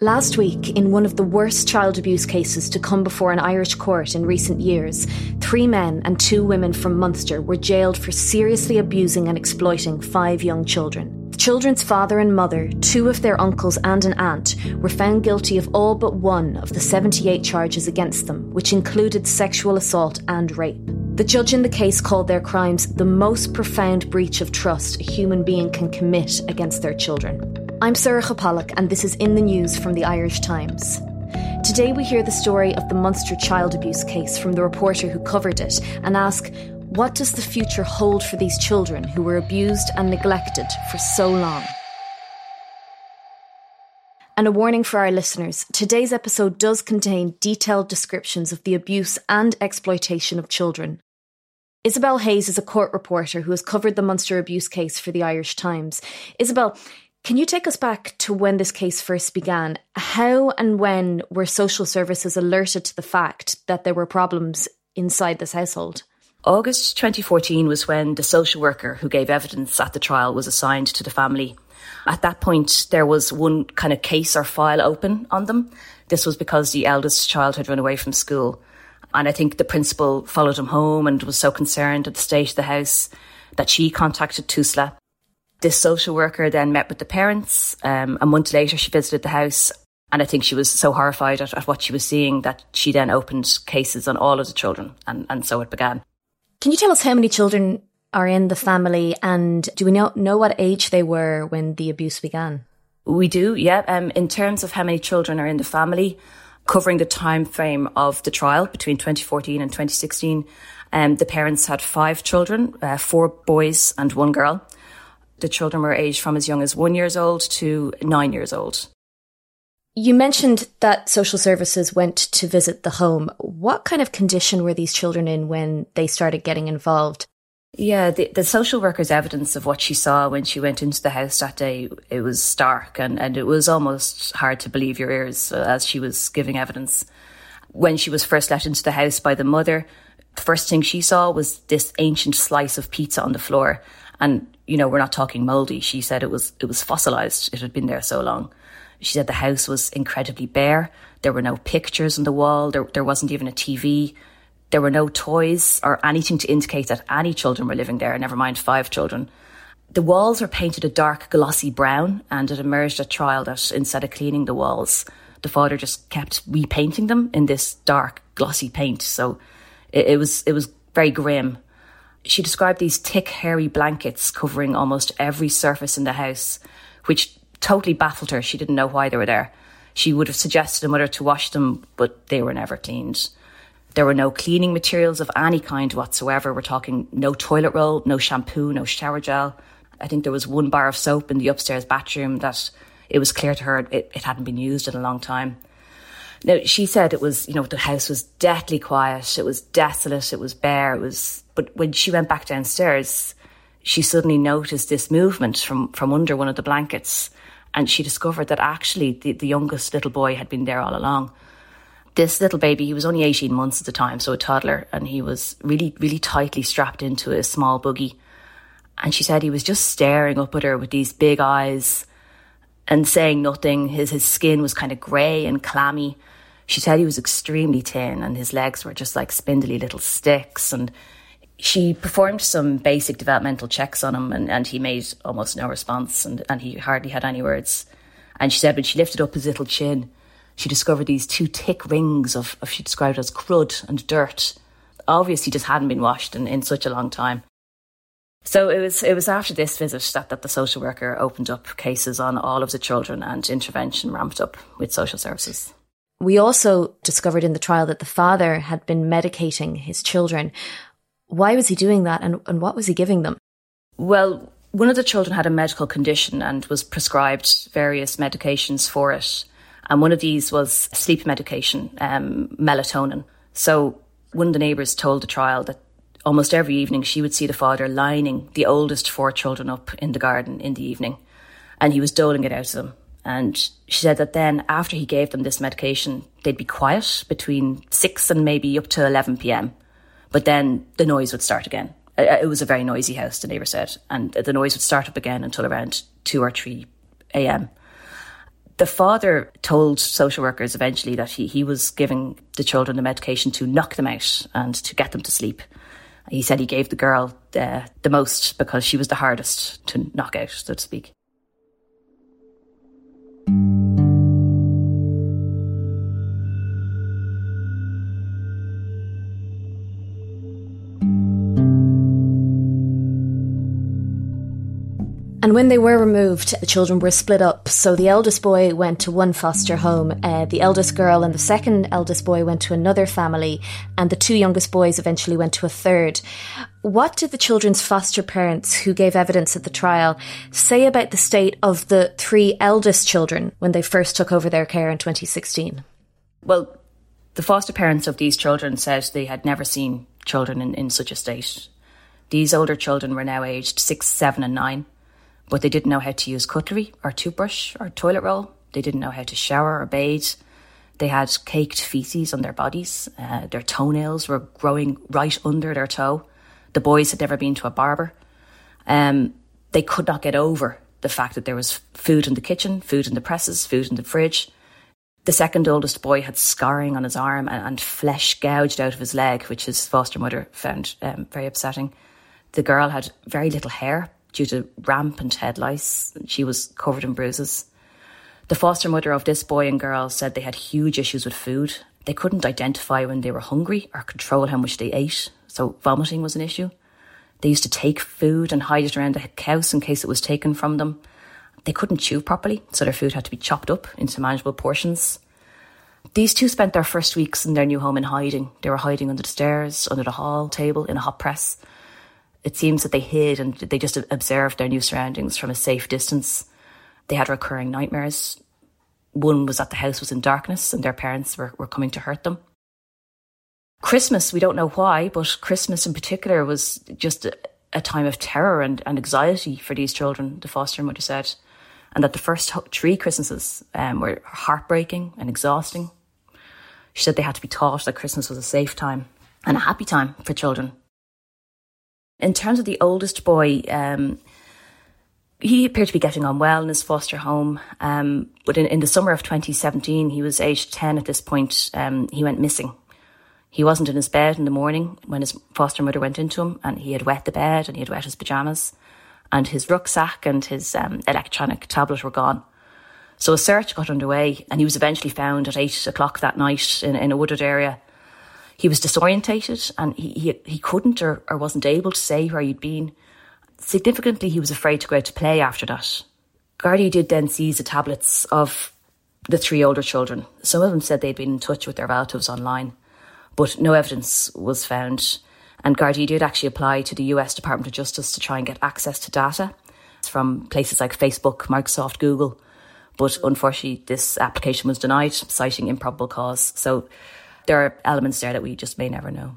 Last week, in one of the worst child abuse cases to come before an Irish court in recent years, three men and two women from Munster were jailed for seriously abusing and exploiting five young children. The children's father and mother, two of their uncles, and an aunt were found guilty of all but one of the 78 charges against them, which included sexual assault and rape. The judge in the case called their crimes the most profound breach of trust a human being can commit against their children. I'm Sorcha Pollak, and this is In the News from the Irish Times. Today, we hear the story of the Munster child abuse case from the reporter who covered it and ask what does the future hold for these children who were abused and neglected for so long? And a warning for our listeners today's episode does contain detailed descriptions of the abuse and exploitation of children. Isabel Hayes is a court reporter who has covered the Munster abuse case for the Irish Times. Isabel, can you take us back to when this case first began? How and when were social services alerted to the fact that there were problems inside this household? August 2014 was when the social worker who gave evidence at the trial was assigned to the family. At that point, there was one kind of case or file open on them. This was because the eldest child had run away from school. And I think the principal followed him home and was so concerned at the state of the house that she contacted TUSLA this social worker then met with the parents. Um, a month later, she visited the house. And I think she was so horrified at, at what she was seeing that she then opened cases on all of the children. And, and so it began. Can you tell us how many children are in the family? And do we know, know what age they were when the abuse began? We do, yeah. Um, in terms of how many children are in the family, covering the time frame of the trial between 2014 and 2016, um, the parents had five children, uh, four boys and one girl. The children were aged from as young as one years old to nine years old. You mentioned that social services went to visit the home. What kind of condition were these children in when they started getting involved? Yeah, the, the social worker's evidence of what she saw when she went into the house that day, it was stark and, and it was almost hard to believe your ears uh, as she was giving evidence. When she was first let into the house by the mother, the first thing she saw was this ancient slice of pizza on the floor. And you know, we're not talking moldy. She said it was it was fossilized. It had been there so long. She said the house was incredibly bare. There were no pictures on the wall. There there wasn't even a TV. There were no toys or anything to indicate that any children were living there, never mind five children. The walls were painted a dark glossy brown and it emerged at trial that instead of cleaning the walls, the father just kept repainting them in this dark glossy paint. So it, it was it was very grim she described these thick, hairy blankets covering almost every surface in the house, which totally baffled her. She didn't know why they were there. She would have suggested a mother to wash them, but they were never cleaned. There were no cleaning materials of any kind whatsoever. We're talking no toilet roll, no shampoo, no shower gel. I think there was one bar of soap in the upstairs bathroom that it was clear to her it, it hadn't been used in a long time. Now, she said it was, you know, the house was deathly quiet, it was desolate, it was bare, it was but when she went back downstairs, she suddenly noticed this movement from, from under one of the blankets. And she discovered that actually the, the youngest little boy had been there all along. This little baby, he was only 18 months at the time, so a toddler, and he was really, really tightly strapped into a small buggy. And she said he was just staring up at her with these big eyes and saying nothing. His, his skin was kind of grey and clammy. She said he was extremely thin and his legs were just like spindly little sticks and she performed some basic developmental checks on him and, and he made almost no response and, and he hardly had any words. And she said when she lifted up his little chin, she discovered these two thick rings of, of she described as crud and dirt. Obviously just hadn't been washed in, in such a long time. So it was it was after this visit that, that the social worker opened up cases on all of the children and intervention ramped up with social services. We also discovered in the trial that the father had been medicating his children. Why was he doing that and, and what was he giving them? Well, one of the children had a medical condition and was prescribed various medications for it. And one of these was sleep medication, um, melatonin. So one of the neighbours told the trial that almost every evening she would see the father lining the oldest four children up in the garden in the evening. And he was doling it out to them. And she said that then, after he gave them this medication, they'd be quiet between 6 and maybe up to 11 pm. But then the noise would start again. It was a very noisy house, the neighbour said, and the noise would start up again until around 2 or 3 a.m. The father told social workers eventually that he, he was giving the children the medication to knock them out and to get them to sleep. He said he gave the girl uh, the most because she was the hardest to knock out, so to speak. And when they were removed, the children were split up. So the eldest boy went to one foster home, uh, the eldest girl and the second eldest boy went to another family, and the two youngest boys eventually went to a third. What did the children's foster parents, who gave evidence at the trial, say about the state of the three eldest children when they first took over their care in 2016? Well, the foster parents of these children said they had never seen children in, in such a state. These older children were now aged six, seven, and nine but they didn't know how to use cutlery or toothbrush or toilet roll. They didn't know how to shower or bathe. They had caked feces on their bodies. Uh, their toenails were growing right under their toe. The boys had never been to a barber. Um, they could not get over the fact that there was food in the kitchen, food in the presses, food in the fridge. The second oldest boy had scarring on his arm and, and flesh gouged out of his leg, which his foster mother found um, very upsetting. The girl had very little hair due to rampant head lice. She was covered in bruises. The foster mother of this boy and girl said they had huge issues with food. They couldn't identify when they were hungry or control how much they ate, so vomiting was an issue. They used to take food and hide it around the house in case it was taken from them. They couldn't chew properly, so their food had to be chopped up into manageable portions. These two spent their first weeks in their new home in hiding. They were hiding under the stairs, under the hall table, in a hot press it seems that they hid and they just observed their new surroundings from a safe distance. They had recurring nightmares. One was that the house was in darkness and their parents were, were coming to hurt them. Christmas, we don't know why, but Christmas in particular was just a, a time of terror and, and anxiety for these children, the foster mother said. And that the first three Christmases um, were heartbreaking and exhausting. She said they had to be taught that Christmas was a safe time and a happy time for children in terms of the oldest boy, um, he appeared to be getting on well in his foster home. Um, but in, in, the summer of 2017, he was aged 10 at this point. Um, he went missing. He wasn't in his bed in the morning when his foster mother went into him, and he had wet the bed and he had wet his pajamas, and his rucksack and his um, electronic tablet were gone. So a search got underway, and he was eventually found at eight o'clock that night in, in a wooded area he was disorientated and he, he, he couldn't or, or wasn't able to say where he'd been. Significantly, he was afraid to go out to play after that. Gardaí did then seize the tablets of the three older children. Some of them said they'd been in touch with their relatives online, but no evidence was found. And Gardaí did actually apply to the US Department of Justice to try and get access to data from places like Facebook, Microsoft, Google. But unfortunately, this application was denied, citing improbable cause. So there are elements there that we just may never know.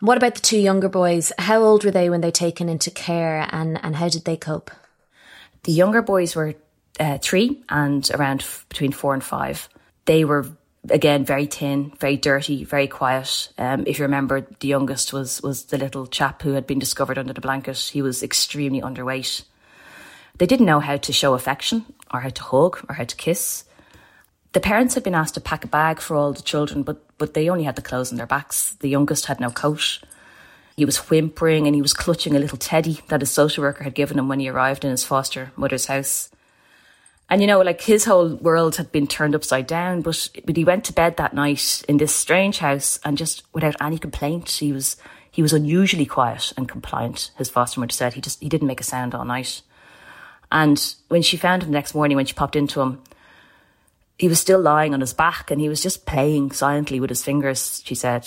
What about the two younger boys? How old were they when they were taken into care and, and how did they cope? The younger boys were uh, three and around f- between four and five. They were again very thin, very dirty, very quiet. Um, if you remember, the youngest was was the little chap who had been discovered under the blanket. He was extremely underweight. They didn't know how to show affection or how to hug or how to kiss. The parents had been asked to pack a bag for all the children, but, but they only had the clothes on their backs. The youngest had no coat. He was whimpering and he was clutching a little teddy that his social worker had given him when he arrived in his foster mother's house. And you know, like his whole world had been turned upside down, but, but he went to bed that night in this strange house and just without any complaint, he was, he was unusually quiet and compliant. His foster mother said he just, he didn't make a sound all night. And when she found him the next morning, when she popped into him, he was still lying on his back and he was just playing silently with his fingers, she said.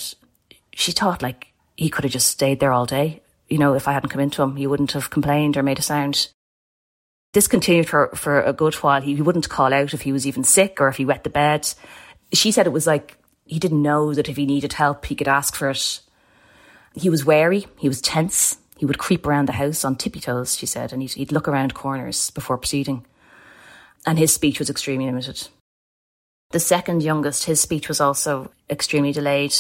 She thought like he could have just stayed there all day. You know, if I hadn't come into him, he wouldn't have complained or made a sound. This continued for, for a good while. He, he wouldn't call out if he was even sick or if he wet the bed. She said it was like he didn't know that if he needed help, he could ask for it. He was wary, he was tense. He would creep around the house on tippy toes, she said, and he'd, he'd look around corners before proceeding. And his speech was extremely limited. The second youngest, his speech was also extremely delayed.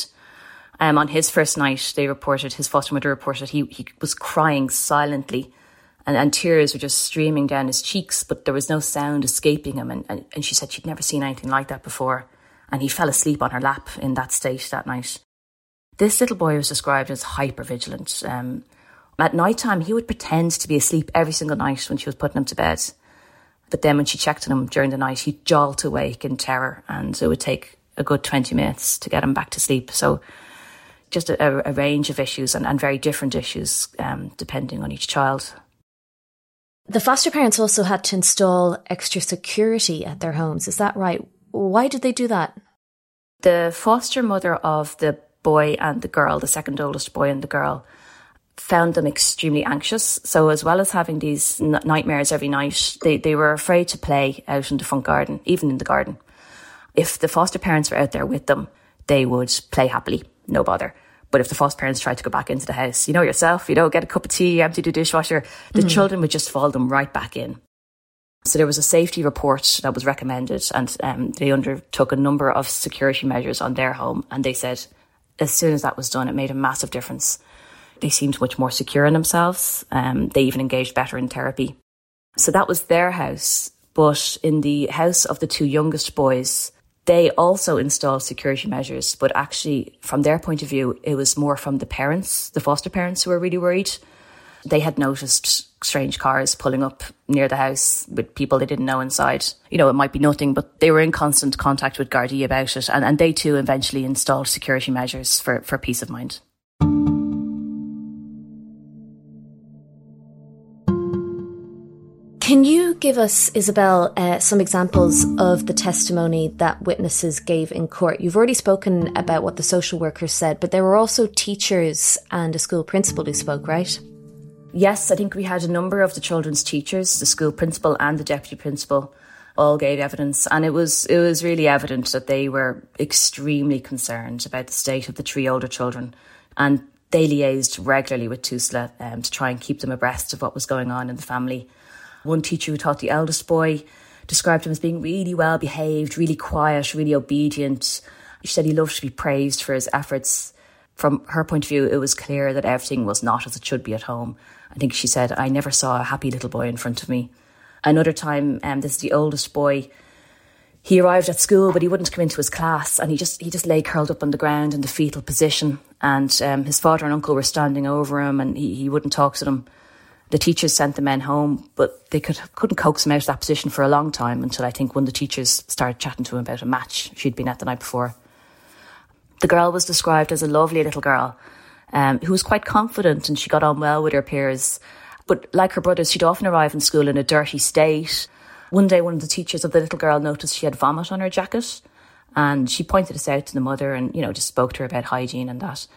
Um, on his first night, they reported, his foster mother reported, he, he was crying silently and, and tears were just streaming down his cheeks, but there was no sound escaping him. And, and, and she said she'd never seen anything like that before. And he fell asleep on her lap in that state that night. This little boy was described as hyper vigilant. Um, at night time, he would pretend to be asleep every single night when she was putting him to bed. But then when she checked on him during the night, he'd jolt awake in terror, and it would take a good 20 minutes to get him back to sleep. So just a, a range of issues and, and very different issues um, depending on each child. The foster parents also had to install extra security at their homes. Is that right? Why did they do that? The foster mother of the boy and the girl, the second oldest boy and the girl, found them extremely anxious. So, as well as having these n- nightmares every night, they, they were afraid to play out in the front garden, even in the garden. If the foster parents were out there with them, they would play happily, no bother. But if the foster parents tried to go back into the house, you know yourself, you know, get a cup of tea, empty the dishwasher, the mm. children would just follow them right back in. So there was a safety report that was recommended, and um, they undertook a number of security measures on their home. And they said, as soon as that was done, it made a massive difference. They seemed much more secure in themselves. Um, they even engaged better in therapy. So that was their house. But in the house of the two youngest boys, they also installed security measures, but actually, from their point of view, it was more from the parents, the foster parents, who were really worried. They had noticed strange cars pulling up near the house with people they didn't know inside. You know, it might be nothing, but they were in constant contact with Gardaí about it, and, and they too eventually installed security measures for, for peace of mind. Can you give us, Isabel, uh, some examples of the testimony that witnesses gave in court? You've already spoken about what the social workers said, but there were also teachers and a school principal who spoke, right? Yes, I think we had a number of the children's teachers, the school principal and the deputy principal, all gave evidence, and it was it was really evident that they were extremely concerned about the state of the three older children, and they liaised regularly with TUSLA um, to try and keep them abreast of what was going on in the family. One teacher who taught the eldest boy described him as being really well behaved, really quiet, really obedient. She said he loved to be praised for his efforts. From her point of view, it was clear that everything was not as it should be at home. I think she said, I never saw a happy little boy in front of me. Another time, um, this is the oldest boy, he arrived at school, but he wouldn't come into his class, and he just he just lay curled up on the ground in the fetal position. And um, his father and uncle were standing over him, and he, he wouldn't talk to them the teachers sent the men home, but they could, couldn't coax him out of that position for a long time until I think one of the teachers started chatting to him about a match she'd been at the night before. The girl was described as a lovely little girl um, who was quite confident and she got on well with her peers. But like her brothers, she'd often arrive in school in a dirty state. One day, one of the teachers of the little girl noticed she had vomit on her jacket and she pointed this out to the mother and, you know, just spoke to her about hygiene and that.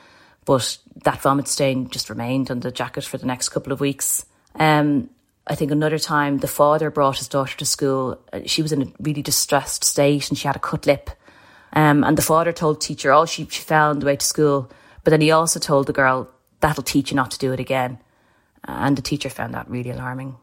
But that vomit stain just remained on the jacket for the next couple of weeks. Um, I think another time the father brought his daughter to school. Uh, she was in a really distressed state and she had a cut lip. Um, and the father told the teacher, oh, she, she fell on the way to school. But then he also told the girl, that'll teach you not to do it again. And the teacher found that really alarming.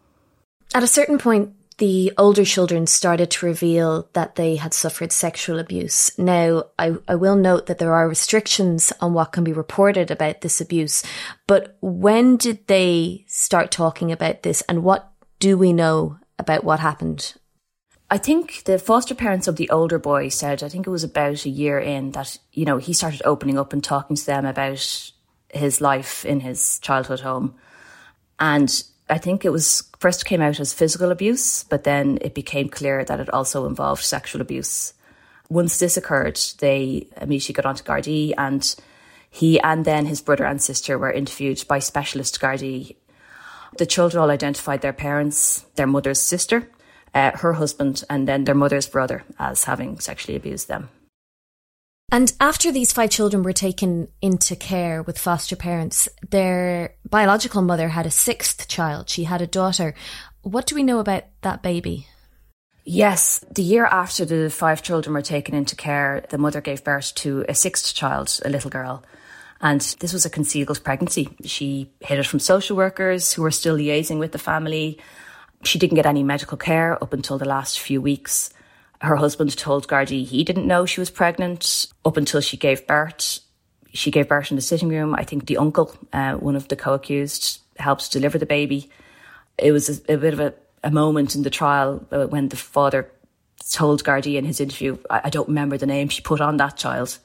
At a certain point, the older children started to reveal that they had suffered sexual abuse. Now, I, I will note that there are restrictions on what can be reported about this abuse, but when did they start talking about this and what do we know about what happened? I think the foster parents of the older boy said, I think it was about a year in, that, you know, he started opening up and talking to them about his life in his childhood home. And I think it was first came out as physical abuse, but then it became clear that it also involved sexual abuse. Once this occurred, they immediately got onto Gardaí and he and then his brother and sister were interviewed by specialist Gardaí. The children all identified their parents, their mother's sister, uh, her husband, and then their mother's brother as having sexually abused them. And after these five children were taken into care with foster parents, their biological mother had a sixth child. She had a daughter. What do we know about that baby? Yes, the year after the five children were taken into care, the mother gave birth to a sixth child, a little girl. And this was a concealed pregnancy. She hid it from social workers who were still liaising with the family. She didn't get any medical care up until the last few weeks. Her husband told Gardaí he didn't know she was pregnant up until she gave birth. She gave birth in the sitting room. I think the uncle, uh, one of the co accused, helped deliver the baby. it was a, a bit of a, a, moment in the trial uh, when the father told Gardaí in his interview, I, I don't remember the name she put on that child.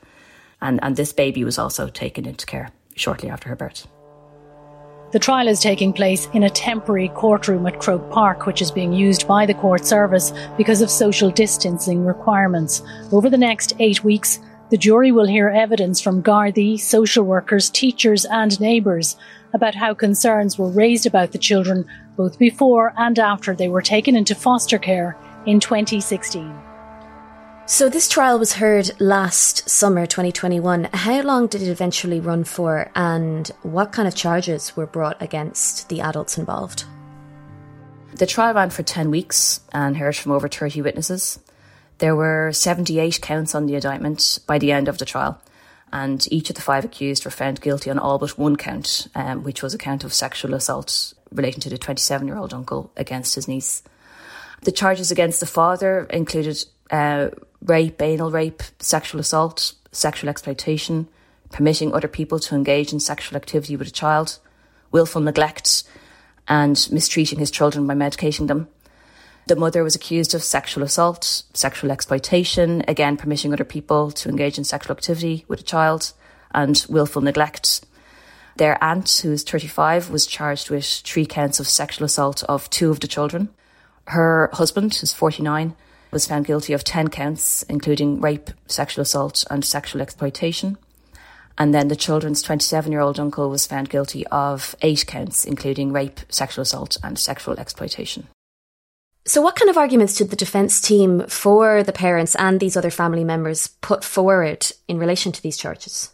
And, and this baby was also taken into care shortly after her birth. The trial is taking place in a temporary courtroom at Croke Park, which is being used by the court service because of social distancing requirements. Over the next eight weeks, the jury will hear evidence from Gardaí, social workers, teachers, and neighbours about how concerns were raised about the children both before and after they were taken into foster care in 2016. So, this trial was heard last summer 2021. How long did it eventually run for, and what kind of charges were brought against the adults involved? The trial ran for 10 weeks and heard from over 30 witnesses. There were 78 counts on the indictment by the end of the trial, and each of the five accused were found guilty on all but one count, um, which was a count of sexual assault relating to the 27 year old uncle against his niece. The charges against the father included uh, rape, anal rape, sexual assault, sexual exploitation, permitting other people to engage in sexual activity with a child, willful neglect, and mistreating his children by medicating them. The mother was accused of sexual assault, sexual exploitation, again, permitting other people to engage in sexual activity with a child, and willful neglect. Their aunt, who is 35, was charged with three counts of sexual assault of two of the children. Her husband, who's 49, was found guilty of 10 counts, including rape, sexual assault, and sexual exploitation. And then the children's 27 year old uncle was found guilty of eight counts, including rape, sexual assault, and sexual exploitation. So, what kind of arguments did the defence team for the parents and these other family members put forward in relation to these charges?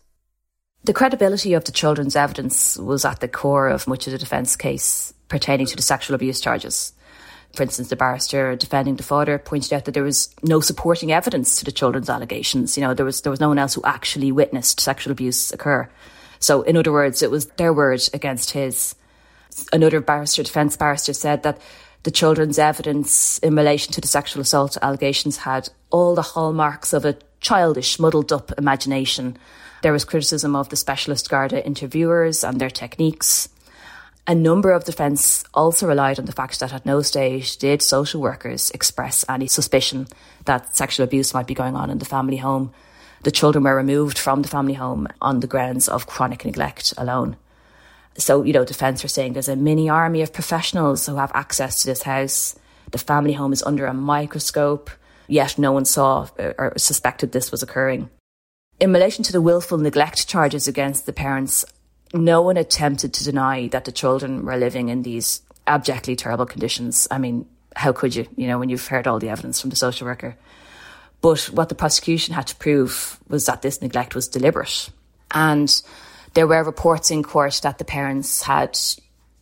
The credibility of the children's evidence was at the core of much of the defence case pertaining to the sexual abuse charges. For instance, the barrister defending the father pointed out that there was no supporting evidence to the children's allegations. You know, there was there was no one else who actually witnessed sexual abuse occur. So, in other words, it was their word against his. Another barrister, defence barrister, said that the children's evidence in relation to the sexual assault allegations had all the hallmarks of a childish, muddled up imagination. There was criticism of the specialist Garda interviewers and their techniques. A number of defence also relied on the fact that at no stage did social workers express any suspicion that sexual abuse might be going on in the family home. The children were removed from the family home on the grounds of chronic neglect alone. So, you know, defence are saying there's a mini army of professionals who have access to this house. The family home is under a microscope, yet no one saw or suspected this was occurring. In relation to the willful neglect charges against the parents, no one attempted to deny that the children were living in these abjectly terrible conditions. I mean, how could you, you know, when you've heard all the evidence from the social worker? But what the prosecution had to prove was that this neglect was deliberate. And there were reports in court that the parents had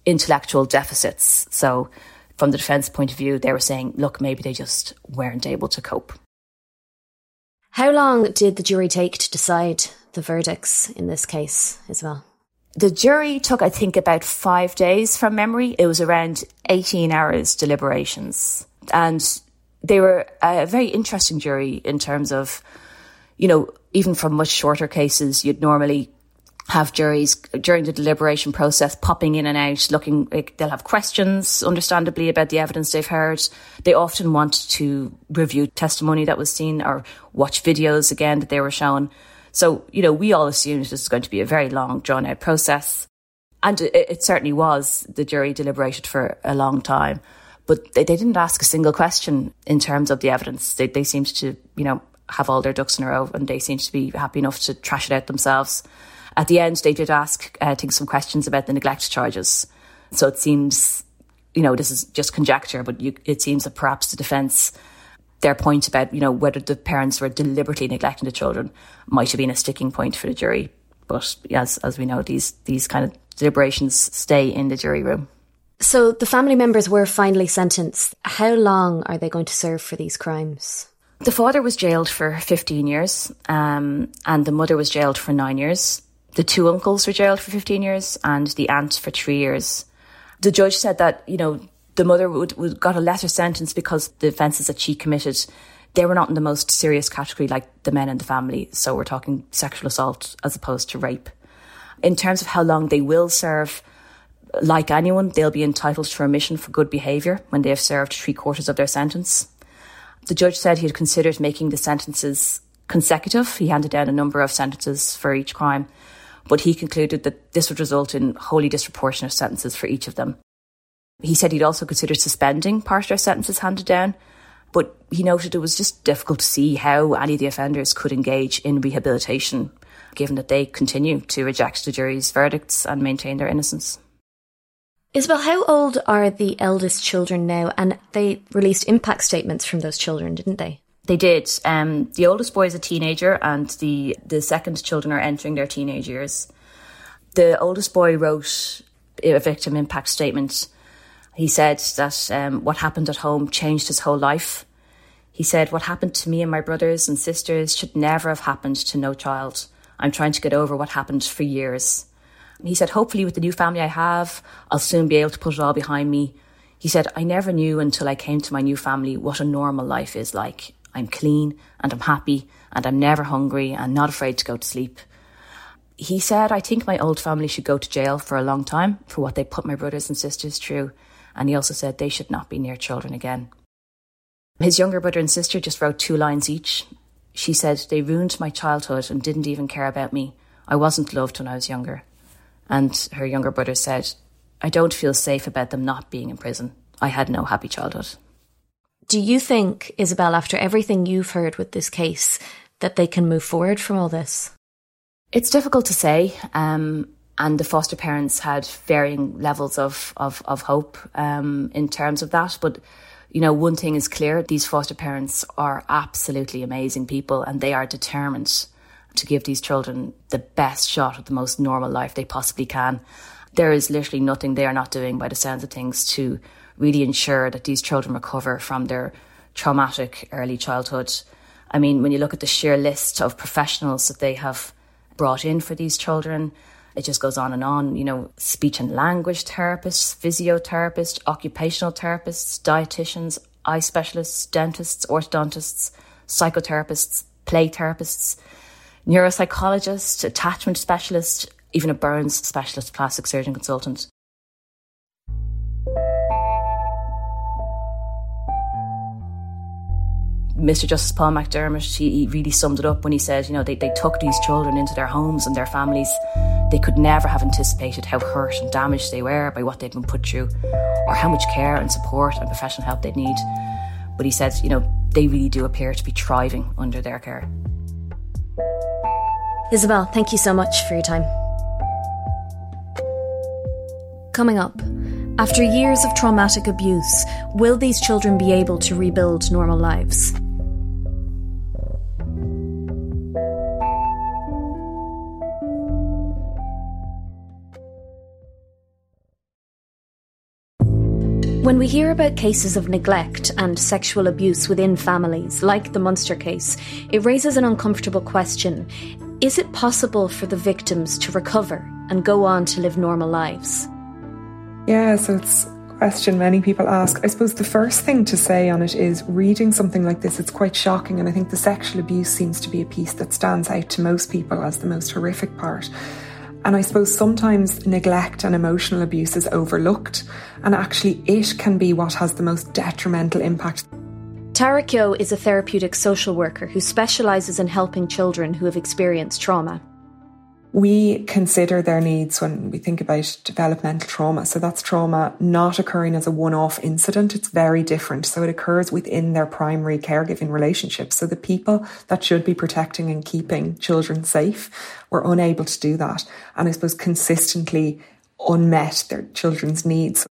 intellectual deficits. So, from the defence point of view, they were saying, look, maybe they just weren't able to cope. How long did the jury take to decide the verdicts in this case as well? The jury took, I think, about five days from memory. It was around 18 hours deliberations. And they were a very interesting jury in terms of, you know, even from much shorter cases, you'd normally have juries during the deliberation process popping in and out, looking like they'll have questions, understandably, about the evidence they've heard. They often want to review testimony that was seen or watch videos again that they were shown. So, you know, we all assumed this is going to be a very long, drawn out process. And it, it certainly was. The jury deliberated for a long time, but they, they didn't ask a single question in terms of the evidence. They, they seemed to, you know, have all their ducks in a row and they seemed to be happy enough to trash it out themselves. At the end, they did ask, uh, I think, some questions about the neglect charges. So it seems, you know, this is just conjecture, but you, it seems that perhaps the defence, their point about, you know, whether the parents were deliberately neglecting the children might have been a sticking point for the jury. But as, as we know, these, these kind of deliberations stay in the jury room. So the family members were finally sentenced. How long are they going to serve for these crimes? The father was jailed for 15 years, um, and the mother was jailed for nine years. The two uncles were jailed for 15 years and the aunt for three years. The judge said that, you know, the mother would, would got a lesser sentence because the offences that she committed, they were not in the most serious category like the men in the family. So we're talking sexual assault as opposed to rape. In terms of how long they will serve, Like anyone, they'll be entitled to remission for good behaviour when they have served three quarters of their sentence. The judge said he had considered making the sentences consecutive. He handed down a number of sentences for each crime, but he concluded that this would result in wholly disproportionate sentences for each of them. He said he'd also considered suspending part of their sentences handed down, but he noted it was just difficult to see how any of the offenders could engage in rehabilitation, given that they continue to reject the jury's verdicts and maintain their innocence. Isabel, how old are the eldest children now? And they released impact statements from those children, didn't they? They did. Um, the oldest boy is a teenager, and the, the second children are entering their teenage years. The oldest boy wrote a victim impact statement he said that um, what happened at home changed his whole life. He said, What happened to me and my brothers and sisters should never have happened to no child. I'm trying to get over what happened for years. He said, Hopefully, with the new family I have, I'll soon be able to put it all behind me. He said, I never knew until I came to my new family what a normal life is like. I'm clean and I'm happy and I'm never hungry and not afraid to go to sleep. He said, I think my old family should go to jail for a long time for what they put my brothers and sisters through and he also said they should not be near children again. His younger brother and sister just wrote two lines each. She said, They ruined my childhood and didn't even care about me. I wasn't loved when I was younger. And her younger brother said, I don't feel safe about them not being in prison. I had no happy childhood. Do you think, Isabel, after everything you've heard with this case, that they can move forward from all this? It's difficult to say. Um, and the foster parents had varying levels of of, of hope um, in terms of that. But you know, one thing is clear: these foster parents are absolutely amazing people, and they are determined to give these children the best shot at the most normal life they possibly can. There is literally nothing they are not doing, by the sounds of things, to really ensure that these children recover from their traumatic early childhood. I mean, when you look at the sheer list of professionals that they have brought in for these children, it just goes on and on. You know, speech and language therapists, physiotherapists, occupational therapists, dietitians, eye specialists, dentists, orthodontists, psychotherapists, play therapists, neuropsychologists, attachment specialists, even a burns specialist, plastic surgeon consultant. Mr. Justice Paul McDermott, he really summed it up when he said, you know, they, they took these children into their homes and their families. They could never have anticipated how hurt and damaged they were by what they'd been put through, or how much care and support and professional help they'd need. But he said, you know, they really do appear to be thriving under their care. Isabel, thank you so much for your time. Coming up, after years of traumatic abuse, will these children be able to rebuild normal lives? When we hear about cases of neglect and sexual abuse within families, like the Munster case, it raises an uncomfortable question. Is it possible for the victims to recover and go on to live normal lives? Yeah, so it's a question many people ask. I suppose the first thing to say on it is reading something like this, it's quite shocking. And I think the sexual abuse seems to be a piece that stands out to most people as the most horrific part. And I suppose sometimes neglect and emotional abuse is overlooked, and actually, it can be what has the most detrimental impact. Tara Keogh is a therapeutic social worker who specialises in helping children who have experienced trauma we consider their needs when we think about developmental trauma. So that's trauma not occurring as a one off incident. It's very different. So it occurs within their primary caregiving relationship. So the people that should be protecting and keeping children safe were unable to do that. And I suppose consistently unmet their children's needs.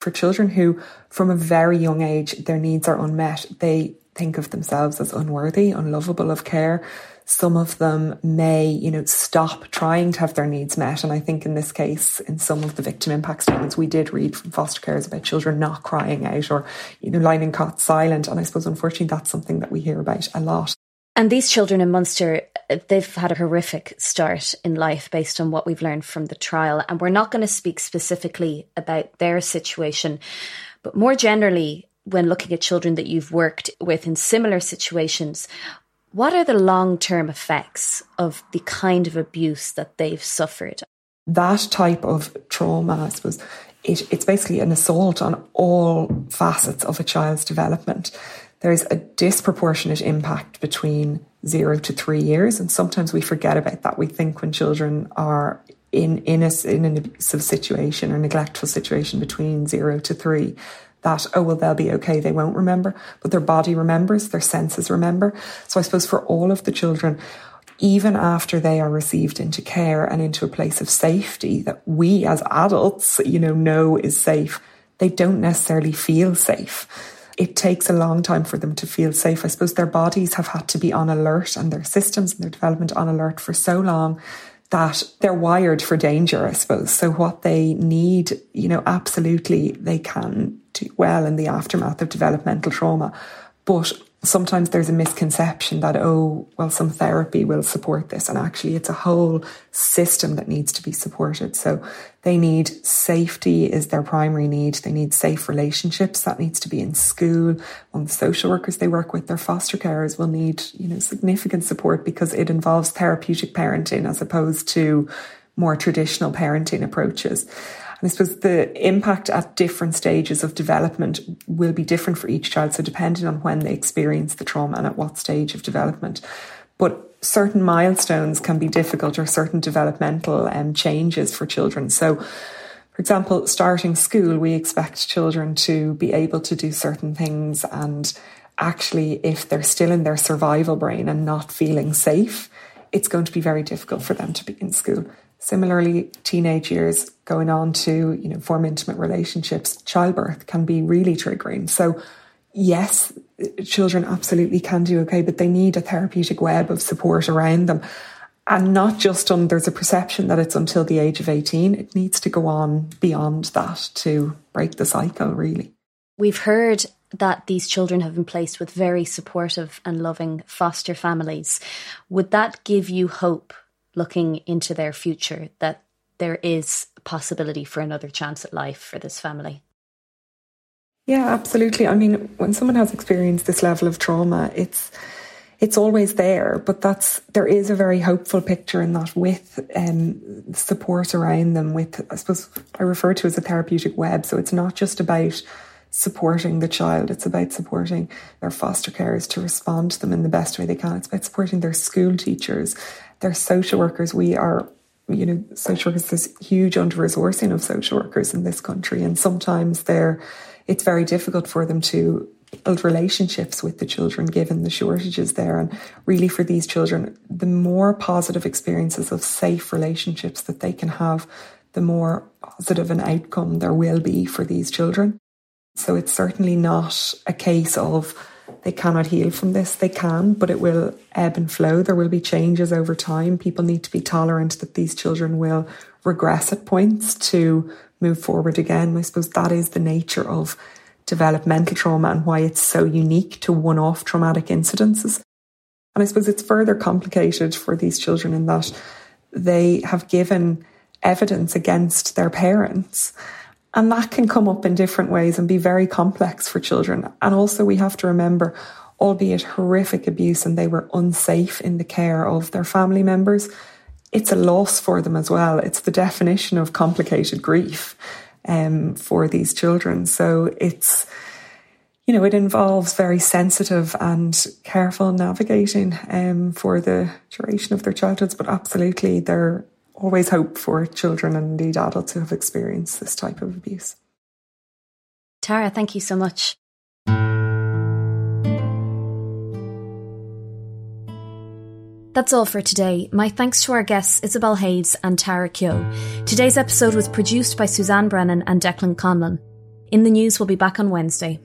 For children who, from a very young age, their needs are unmet, they think of themselves as unworthy, unlovable of care. Some of them may, you know, stop trying to have their needs met. And I think in this case, in some of the victim impact statements, we did read from foster carers about children not crying out or, you know, lying in cot silent. And I suppose, unfortunately, that's something that we hear about a lot. And these children in Munster, they've had a horrific start in life based on what we've learned from the trial. And we're not going to speak specifically about their situation, but more generally, when looking at children that you've worked with in similar situations, what are the long term effects of the kind of abuse that they've suffered? That type of trauma, I suppose, it, it's basically an assault on all facets of a child's development. There's a disproportionate impact between zero to three years, and sometimes we forget about that. We think when children are in in, a, in an abusive situation or neglectful situation between zero to three, that, oh, well, they'll be okay. They won't remember, but their body remembers, their senses remember. So I suppose for all of the children, even after they are received into care and into a place of safety that we as adults, you know, know is safe, they don't necessarily feel safe. It takes a long time for them to feel safe. I suppose their bodies have had to be on alert and their systems and their development on alert for so long that they're wired for danger, I suppose. So what they need, you know, absolutely they can do well in the aftermath of developmental trauma. But sometimes there's a misconception that, oh, well, some therapy will support this. And actually, it's a whole system that needs to be supported. So they need safety is their primary need. They need safe relationships. That needs to be in school. On the social workers they work with, their foster carers will need, you know, significant support because it involves therapeutic parenting as opposed to more traditional parenting approaches. And I suppose the impact at different stages of development will be different for each child. So depending on when they experience the trauma and at what stage of development. But certain milestones can be difficult or certain developmental um, changes for children. So, for example, starting school, we expect children to be able to do certain things. And actually, if they're still in their survival brain and not feeling safe, it's going to be very difficult for them to be in school. Similarly, teenage years going on to, you know, form intimate relationships, childbirth can be really triggering. So yes, children absolutely can do okay, but they need a therapeutic web of support around them. And not just on, there's a perception that it's until the age of 18. It needs to go on beyond that to break the cycle, really. We've heard that these children have been placed with very supportive and loving foster families. Would that give you hope looking into their future that there is possibility for another chance at life for this family. Yeah, absolutely. I mean, when someone has experienced this level of trauma, it's it's always there, but that's there is a very hopeful picture in that with um, support around them. With I suppose I refer to as a therapeutic web. So it's not just about supporting the child; it's about supporting their foster carers to respond to them in the best way they can. It's about supporting their school teachers they're social workers. We are, you know, social workers, there's huge under resourcing of social workers in this country. And sometimes they're, it's very difficult for them to build relationships with the children given the shortages there. And really for these children, the more positive experiences of safe relationships that they can have, the more positive an outcome there will be for these children. So it's certainly not a case of they cannot heal from this. They can, but it will ebb and flow. There will be changes over time. People need to be tolerant that these children will regress at points to move forward again. I suppose that is the nature of developmental trauma and why it's so unique to one off traumatic incidences. And I suppose it's further complicated for these children in that they have given evidence against their parents. And that can come up in different ways and be very complex for children. And also, we have to remember, albeit horrific abuse and they were unsafe in the care of their family members, it's a loss for them as well. It's the definition of complicated grief um, for these children. So it's, you know, it involves very sensitive and careful navigating um, for the duration of their childhoods, but absolutely they're always hope for children and indeed adults who have experienced this type of abuse. Tara, thank you so much. That's all for today. My thanks to our guests Isabel Hayes and Tara Keogh. Today's episode was produced by Suzanne Brennan and Declan Conlon. In the news, we'll be back on Wednesday.